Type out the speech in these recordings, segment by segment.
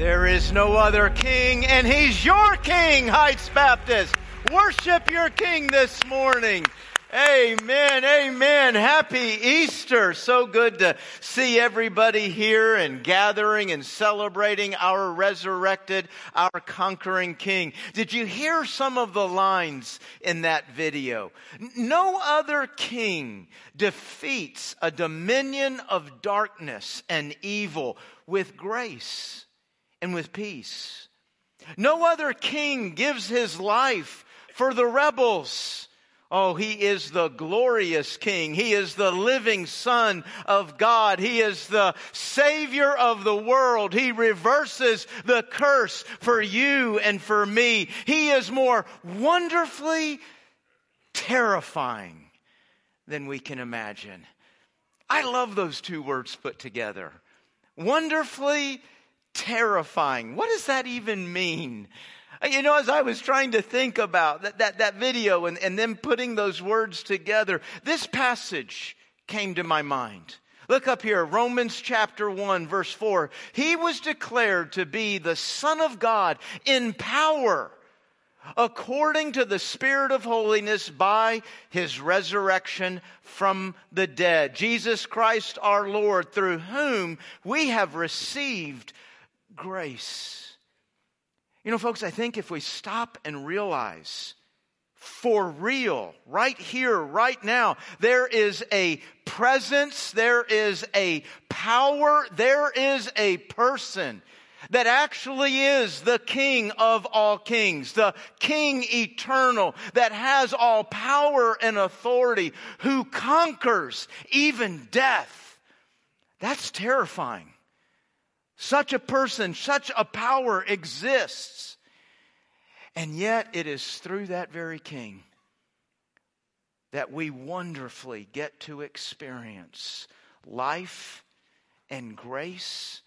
There is no other king, and he's your king, Heights Baptist. Worship your king this morning. Amen. Amen. Happy Easter. So good to see everybody here and gathering and celebrating our resurrected, our conquering King. Did you hear some of the lines in that video? No other king defeats a dominion of darkness and evil with grace and with peace. No other king gives his life for the rebels Oh, he is the glorious king. He is the living son of God. He is the savior of the world. He reverses the curse for you and for me. He is more wonderfully terrifying than we can imagine. I love those two words put together. Wonderfully terrifying. What does that even mean? Uh, you know, as I was trying to think about that, that, that video and, and then putting those words together, this passage came to my mind. Look up here, Romans chapter 1, verse 4. He was declared to be the Son of God in power according to the Spirit of holiness by his resurrection from the dead. Jesus Christ our Lord, through whom we have received grace you know, folks, I think if we stop and realize for real, right here, right now, there is a presence, there is a power, there is a person that actually is the King of all kings, the King eternal, that has all power and authority, who conquers even death. That's terrifying. Such a person, such a power exists. And yet it is through that very king that we wonderfully get to experience life and grace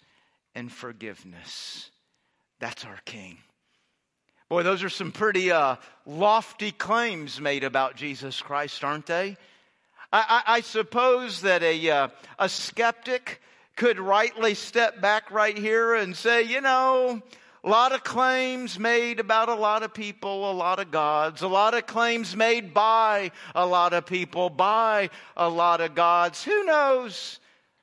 and forgiveness. That's our king. Boy, those are some pretty uh, lofty claims made about Jesus Christ, aren't they? I, I, I suppose that a, uh, a skeptic could rightly step back right here and say, you know, a lot of claims made about a lot of people, a lot of gods, a lot of claims made by a lot of people, by a lot of gods. Who knows?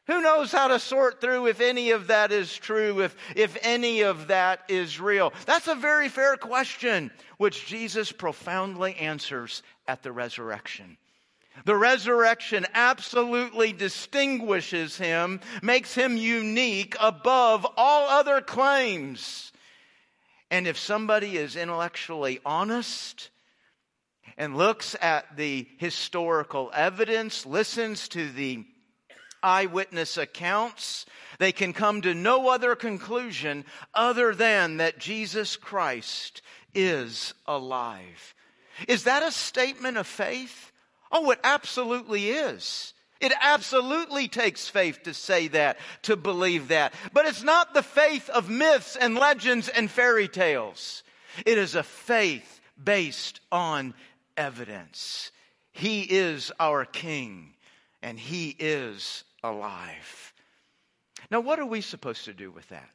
Who knows how to sort through if any of that is true, if, if any of that is real? That's a very fair question, which Jesus profoundly answers at the resurrection. The resurrection absolutely distinguishes him, makes him unique above all other claims. And if somebody is intellectually honest and looks at the historical evidence, listens to the eyewitness accounts, they can come to no other conclusion other than that Jesus Christ is alive. Is that a statement of faith? Oh, it absolutely is. It absolutely takes faith to say that, to believe that. But it's not the faith of myths and legends and fairy tales. It is a faith based on evidence. He is our King and He is alive. Now, what are we supposed to do with that?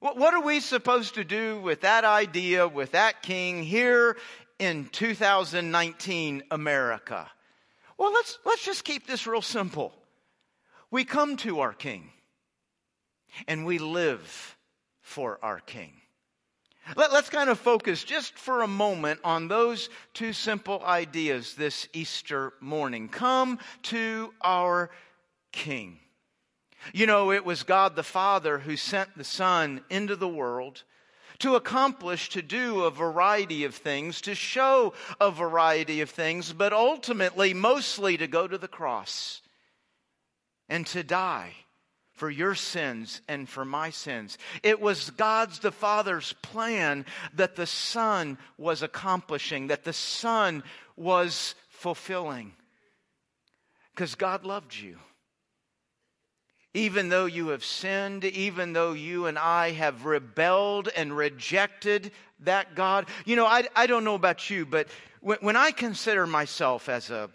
What are we supposed to do with that idea, with that king here in 2019 America? Well, let's, let's just keep this real simple. We come to our King and we live for our King. Let, us kind of focus just for a moment on those two simple ideas this Easter morning. Come to our King. You know, it was God the Father who sent the Son into the world to accomplish, to do a variety of things, to show a variety of things, but ultimately, mostly to go to the cross and to die for your sins and for my sins. It was God's the Father's plan that the Son was accomplishing, that the Son was fulfilling. Because God loved you even though you have sinned, even though you and I have rebelled and rejected that God. You know, I, I don't know about you, but when, when I consider myself as a,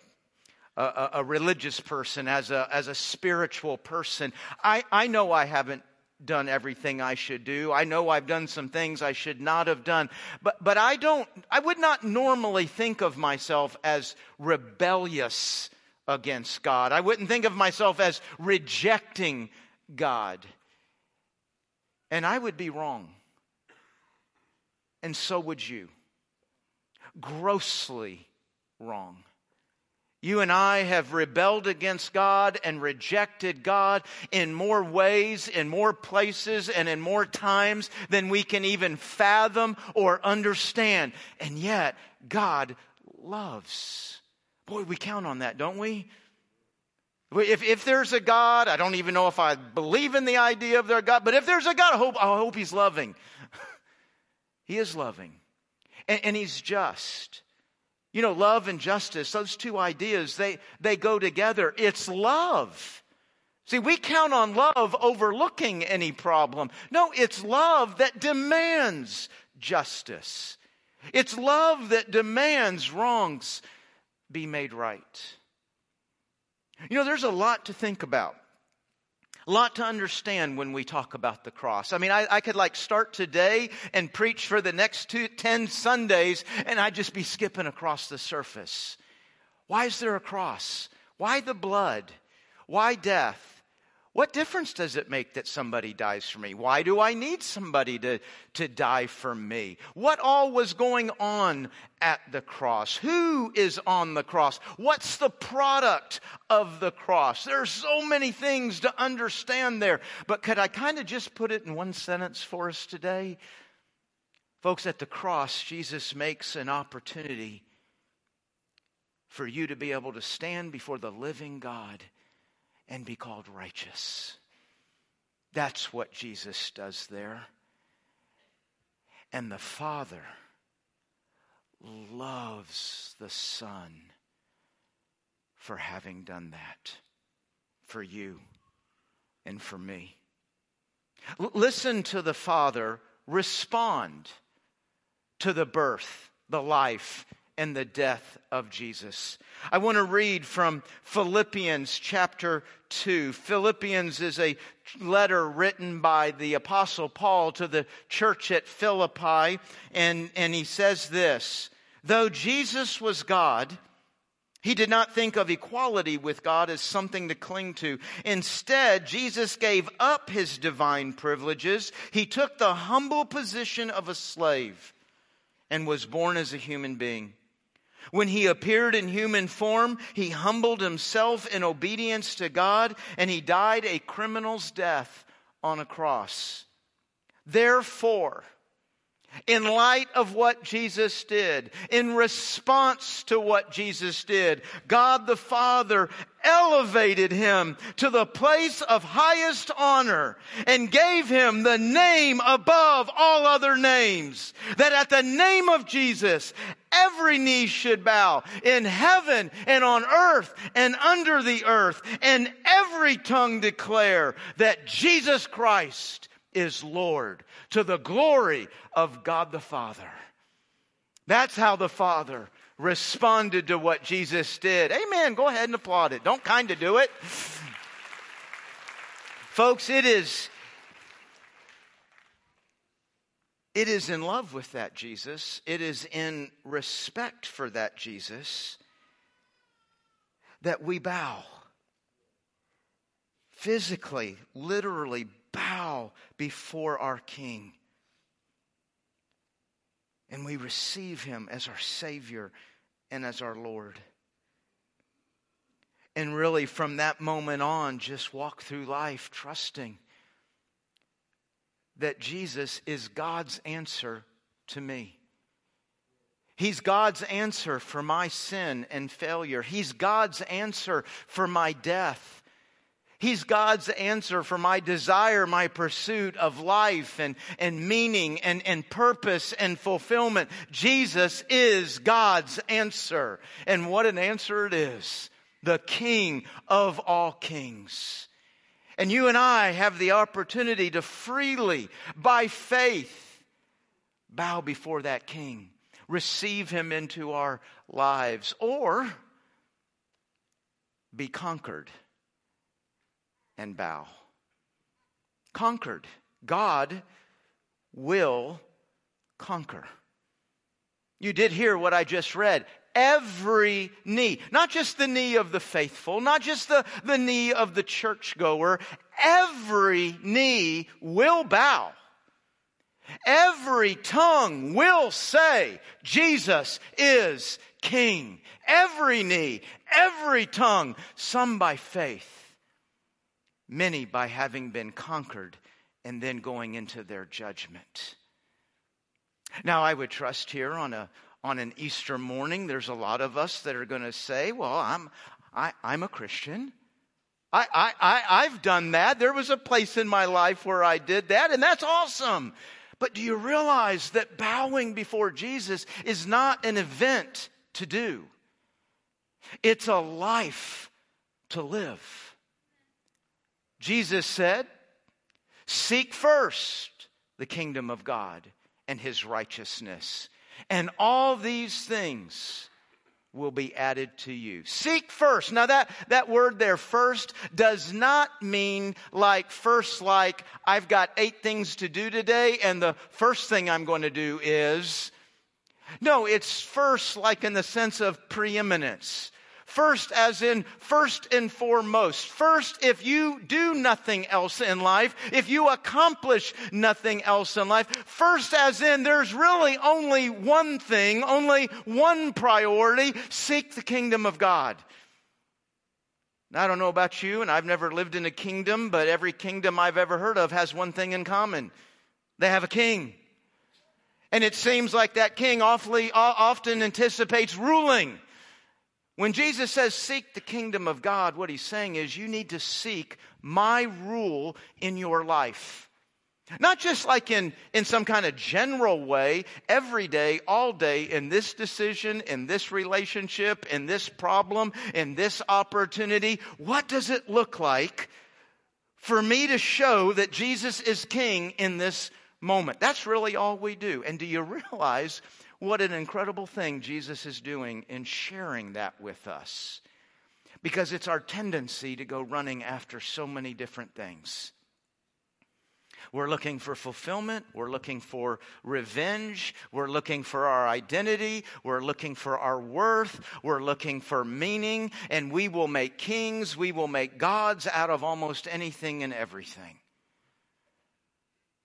a, a, religious person, as a, as a spiritual person, I, I know I haven't done everything I should do. I know I've done some things I should not have done. But, but I don't, I would not normally think of myself as rebellious against God. I wouldn't think of myself as rejecting God. And I would be wrong. And so would you. Grossly wrong. You and I have rebelled against God and rejected God in more ways, in more places, and in more times than we can even fathom or understand. And yet, God loves. Boy, we count on that, don't we? If, if there's a God, I don't even know if I believe in the idea of their God, but if there's a God, I hope, I hope He's loving. he is loving. And, and He's just. You know, love and justice, those two ideas, they, they go together. It's love. See, we count on love overlooking any problem. No, it's love that demands justice. It's love that demands wrongs be made right. You know, there's a lot to think about. A lot to understand when we talk about the cross. I mean, I, I could like start today and preach for the next two, 10 Sundays and I'd just be skipping across the surface. Why is there a cross? Why the blood? Why death? What difference does it make that somebody dies for me? Why do I need somebody to, to die for me? What all was going on at the cross? Who is on the cross? What's the product of the cross? There are so many things to understand there. But could I kind of just put it in one sentence for us today? Folks, at the cross, Jesus makes an opportunity for you to be able to stand before the living God and be called righteous. That's what Jesus does there. And the Father loves the Son for having done that for you and for me. L- listen to the Father respond to the birth, the life, and the death of Jesus. I want to read from Philippians chapter 2. Philippians is a letter written by the Apostle Paul to the church at Philippi, and, and he says this Though Jesus was God, he did not think of equality with God as something to cling to. Instead, Jesus gave up his divine privileges. He took the humble position of a slave and was born as a human being. When he appeared in human form, he humbled himself in obedience to God and he died a criminal's death on a cross. Therefore, in light of what Jesus did, in response to what Jesus did, God the Father elevated him to the place of highest honor and gave him the name above all other names. That at the name of Jesus, every knee should bow in heaven and on earth and under the earth and every tongue declare that Jesus Christ is Lord to the glory of God the Father. That's how the Father responded to what Jesus did. Amen. Go ahead and applaud it. Don't kind of do it. Folks, it is it is in love with that Jesus. It is in respect for that Jesus that we bow. Physically, literally bow before our King. And we receive him as our Savior and as our Lord. And really, from that moment on, just walk through life trusting that Jesus is God's answer to me. He's God's answer for my sin and failure. He's God's answer for my death. He's God's answer for my desire, my pursuit of life and, and meaning and, and purpose and fulfillment. Jesus is God's answer. And what an answer it is. The King of all kings. And you and I have the opportunity to freely, by faith, bow before that King, receive Him into our lives, or be conquered and bow. conquered. God will conquer. You did hear what I just read. Every knee, not just the knee of the faithful, not just the, the knee of the churchgoer, every knee will bow. Every tongue will say, Jesus is King. Every knee, every tongue, some by faith, many by having been conquered and then going into their judgment. Now, I would trust here on a on an Easter morning, there's a lot of us that are going to say, "Well, I'm I, I'm a Christian. I, I, I I've done that. There was a place in my life where I did that, and that's awesome." But do you realize that bowing before Jesus is not an event to do? It's a life to live. Jesus said, Seek first the kingdom of God and his righteousness, and all these things will be added to you. Seek first. Now that, that word there, first, does not mean like first, like I've got eight things to do today, and the first thing I'm going to do is. No, it's first like in the sense of preeminence. First, as in first and foremost. First, if you do nothing else in life, if you accomplish nothing else in life. First, as in there's really only one thing, only one priority seek the kingdom of God. Now, I don't know about you, and I've never lived in a kingdom, but every kingdom I've ever heard of has one thing in common they have a king. And it seems like that king awfully often anticipates ruling. When Jesus says seek the kingdom of God, what he's saying is you need to seek my rule in your life. Not just like in, in some kind of general way, every day, all day, in this decision, in this relationship, in this problem, in this opportunity. What does it look like for me to show that Jesus is king in this moment? That's really all we do. And do you realize what an incredible thing Jesus is doing in sharing that with us. Because it's our tendency to go running after so many different things. We're looking for fulfillment. We're looking for revenge. We're looking for our identity. We're looking for our worth. We're looking for meaning. And we will make kings. We will make gods out of almost anything and everything.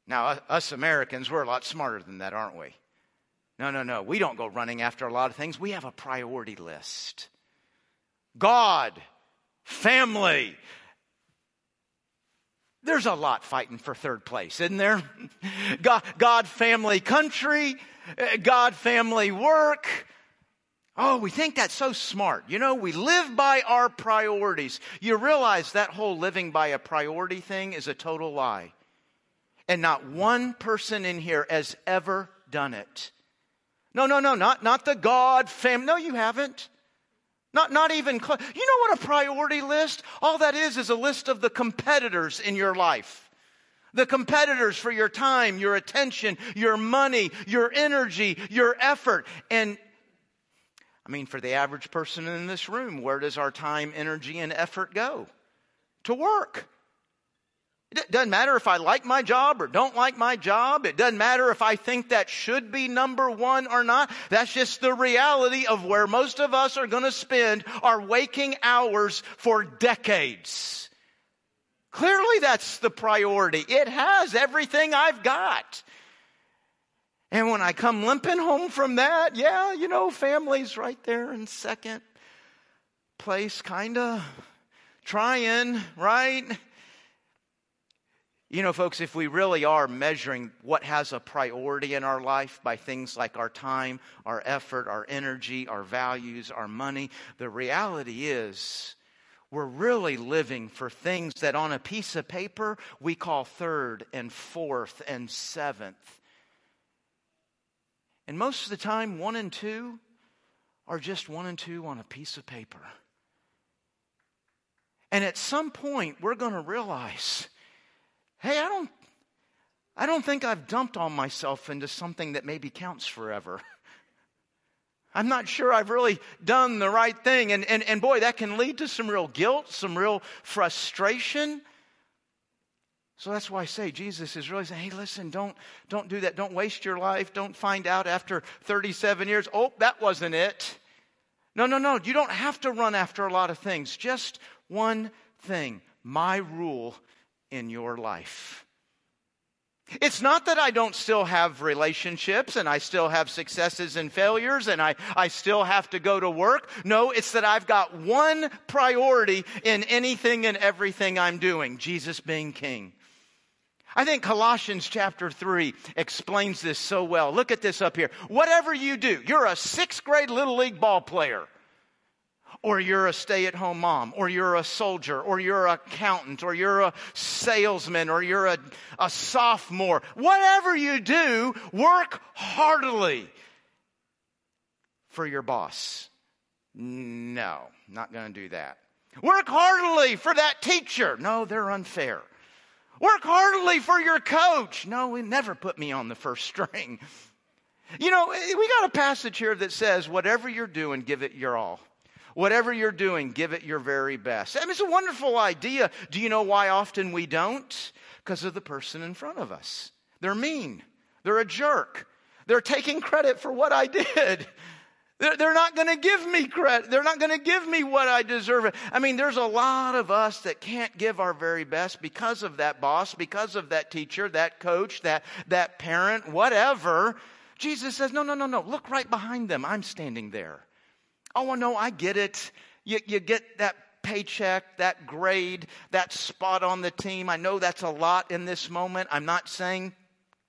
Now, us Americans, we're a lot smarter than that, aren't we? No, no, no. We don't go running after a lot of things. We have a priority list God, family. There's a lot fighting for third place, isn't there? God, God family, country, God, family, work. Oh, we think that's so smart. You know, we live by our priorities. You realize that whole living by a priority thing is a total lie. And not one person in here has ever done it. No, no, no, not, not the God family. No, you haven't. Not, not even close. You know what a priority list? All that is is a list of the competitors in your life. The competitors for your time, your attention, your money, your energy, your effort. And I mean, for the average person in this room, where does our time, energy, and effort go? To work. It doesn't matter if I like my job or don't like my job. It doesn't matter if I think that should be number one or not. That's just the reality of where most of us are going to spend our waking hours for decades. Clearly, that's the priority. It has everything I've got. And when I come limping home from that, yeah, you know, family's right there in second place, kind of trying, right? You know, folks, if we really are measuring what has a priority in our life by things like our time, our effort, our energy, our values, our money, the reality is we're really living for things that on a piece of paper we call third and fourth and seventh. And most of the time, one and two are just one and two on a piece of paper. And at some point, we're going to realize hey, I don't, I don't think I've dumped all myself into something that maybe counts forever. I'm not sure I've really done the right thing. And, and, and boy, that can lead to some real guilt, some real frustration. So that's why I say Jesus is really saying, hey, listen, don't, don't do that. Don't waste your life. Don't find out after 37 years, oh, that wasn't it. No, no, no. You don't have to run after a lot of things. Just one thing my rule in your life. It's not that I don't still have relationships and I still have successes and failures and I, I still have to go to work. No, it's that I've got one priority in anything and everything I'm doing Jesus being king. I think Colossians chapter 3 explains this so well. Look at this up here. Whatever you do, you're a sixth grade little league ball player or you're a stay at home mom, or you're a soldier, or you're an accountant, or you're a salesman, or you're a, a sophomore. Whatever you do, work heartily for your boss. No, not going to do that. Work heartily for that teacher. No, they're unfair. Work heartily for your coach. No, we never put me on the first string. You know, we got a passage here that says, whatever you're doing, give it your all. Whatever you're doing, give it your very best. I mean, it's a wonderful idea. Do you know why often we don't? Because of the person in front of us. They're mean. They're a jerk. They're taking credit for what I did. They're not going to give me credit. They're not going to give me what I deserve. I mean, there's a lot of us that can't give our very best because of that boss, because of that teacher, that coach, that, that parent, whatever. Jesus says, no, no, no, no. Look right behind them. I'm standing there. Oh, no, I get it. You, you get that paycheck, that grade, that spot on the team. I know that's a lot in this moment. I'm not saying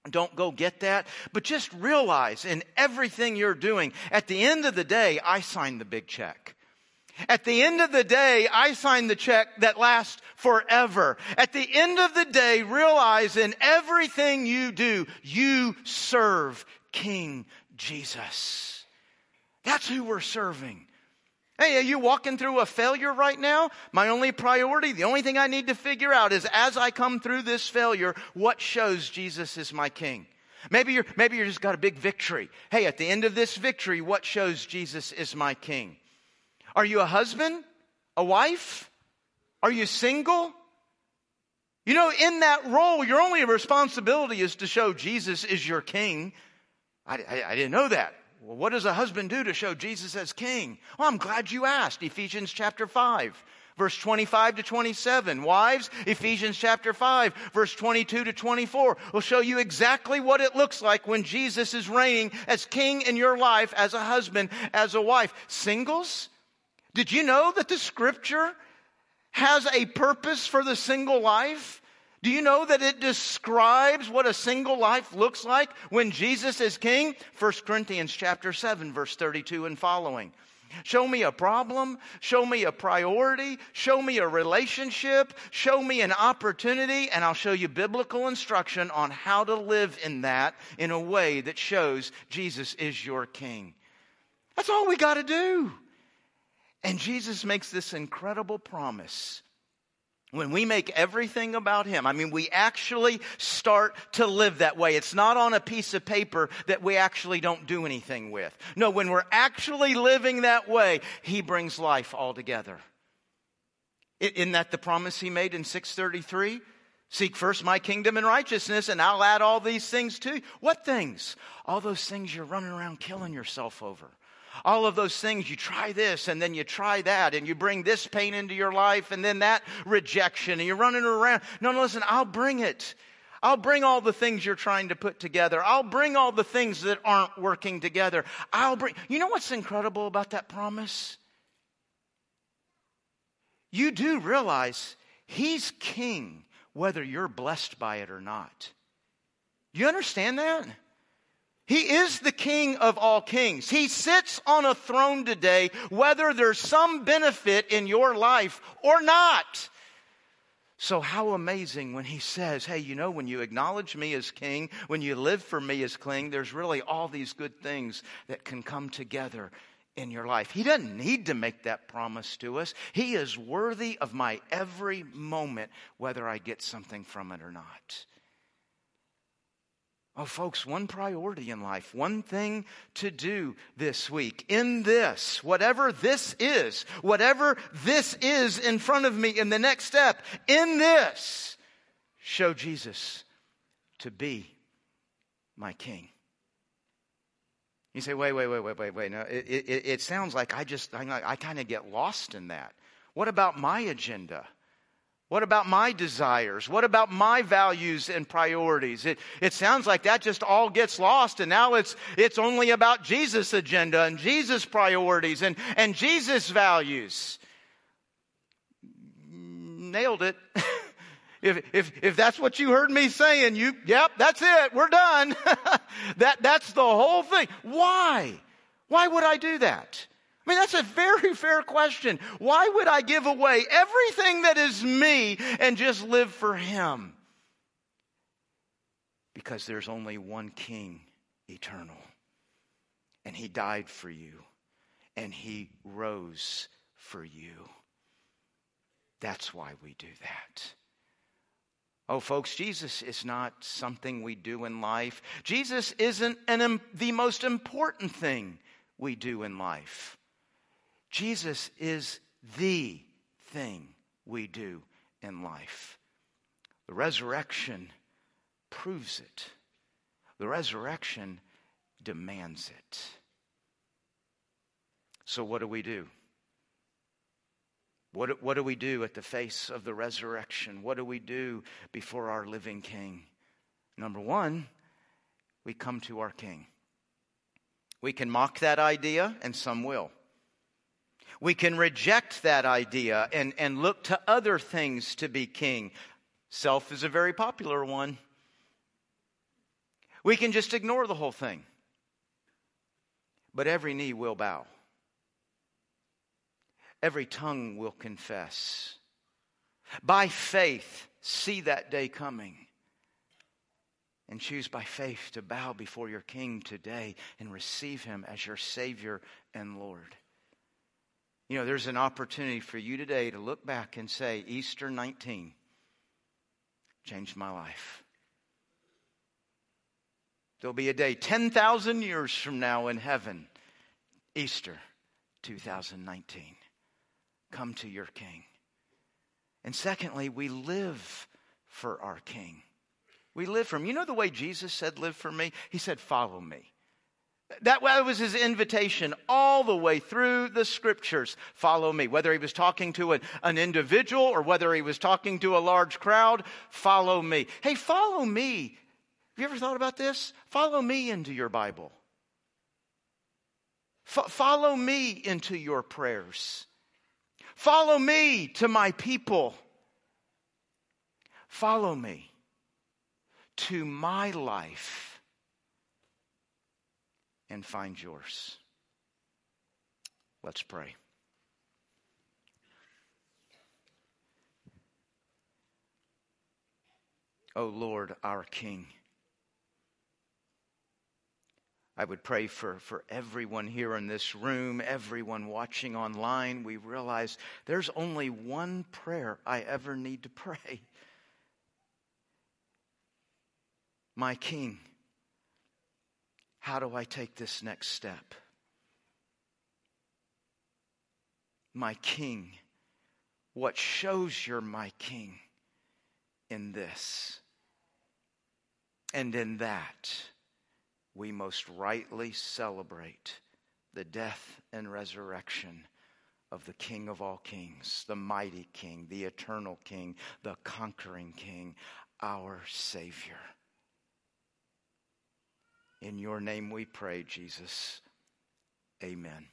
don't go get that, but just realize in everything you're doing, at the end of the day, I signed the big check. At the end of the day, I sign the check that lasts forever. At the end of the day, realize in everything you do, you serve King Jesus. That's who we're serving. Hey, are you walking through a failure right now? My only priority, the only thing I need to figure out is as I come through this failure, what shows Jesus is my king? Maybe you're, maybe you're just got a big victory. Hey, at the end of this victory, what shows Jesus is my king? Are you a husband? A wife? Are you single? You know, in that role, your only responsibility is to show Jesus is your king. I, I, I didn't know that. Well, what does a husband do to show Jesus as king? Well, I'm glad you asked. Ephesians chapter 5 verse 25 to 27. Wives, Ephesians chapter 5, verse 22 to 24 will show you exactly what it looks like when Jesus is reigning as king in your life, as a husband, as a wife. Singles, did you know that the scripture has a purpose for the single life? Do you know that it describes what a single life looks like when Jesus is king? 1 Corinthians chapter 7 verse 32 and following. Show me a problem, show me a priority, show me a relationship, show me an opportunity, and I'll show you biblical instruction on how to live in that in a way that shows Jesus is your king. That's all we got to do. And Jesus makes this incredible promise when we make everything about Him, I mean, we actually start to live that way. It's not on a piece of paper that we actually don't do anything with. No, when we're actually living that way, He brings life altogether. Isn't that the promise He made in 633? Seek first my kingdom and righteousness, and I'll add all these things to you. What things? All those things you're running around killing yourself over all of those things. You try this and then you try that and you bring this pain into your life and then that rejection and you're running around. No, no, listen, I'll bring it. I'll bring all the things you're trying to put together. I'll bring all the things that aren't working together. I'll bring, you know what's incredible about that promise? You do realize He's king whether you're blessed by it or not. Do you understand that? He is the King of all kings. He sits on a throne today, whether there's some benefit in your life or not. So, how amazing when he says, Hey, you know, when you acknowledge me as king, when you live for me as king, there's really all these good things that can come together in your life. He doesn't need to make that promise to us. He is worthy of my every moment, whether I get something from it or not. Oh, folks, one priority in life, one thing to do this week. In this, whatever this is, whatever this is in front of me in the next step, in this, show Jesus to be my king. You say, wait, wait, wait, wait, wait, wait. No, it, it, it sounds like I just, I, I kind of get lost in that. What about my agenda? What about my desires? What about my values and priorities? It, it sounds like that just all gets lost and now it's, it's only about Jesus' agenda and Jesus' priorities and, and Jesus' values. Nailed it. if, if, if that's what you heard me saying, you, yep, that's it. We're done. that, that's the whole thing. Why? Why would I do that? I mean, that's a very fair question. Why would I give away everything that is me and just live for Him? Because there's only one King eternal. And He died for you. And He rose for you. That's why we do that. Oh, folks, Jesus is not something we do in life. Jesus isn't an, the most important thing we do in life. Jesus is the thing we do in life. The resurrection proves it, the resurrection demands it. So, what do we do? What, what do we do at the face of the resurrection? What do we do before our living King? Number one, we come to our King. We can mock that idea, and some will. We can reject that idea and, and look to other things to be king. Self is a very popular one. We can just ignore the whole thing. But every knee will bow, every tongue will confess. By faith, see that day coming. And choose by faith to bow before your King today and receive him as your Savior and Lord. You know, there's an opportunity for you today to look back and say, Easter 19 changed my life. There'll be a day 10,000 years from now in heaven, Easter 2019. Come to your King. And secondly, we live for our King. We live for him. You know the way Jesus said, Live for me? He said, Follow me. That was his invitation all the way through the scriptures. Follow me. Whether he was talking to an, individual or whether he was talking to a large crowd, follow me. Hey, follow me. Have you ever thought about this? Follow me into your Bible. F- follow me into your prayers. Follow me to my people. Follow me to my life and find yours. Let's pray. O oh Lord, our King. I would pray for, for everyone here in this room, everyone watching online. We realize there's only one prayer I ever need to pray. My King, how do I take this next step? My King, what shows you're my King in this? And in that, we most rightly celebrate the death and resurrection of the King of all kings, the mighty King, the eternal King, the conquering King, our Savior. In your name we pray, Jesus. Amen.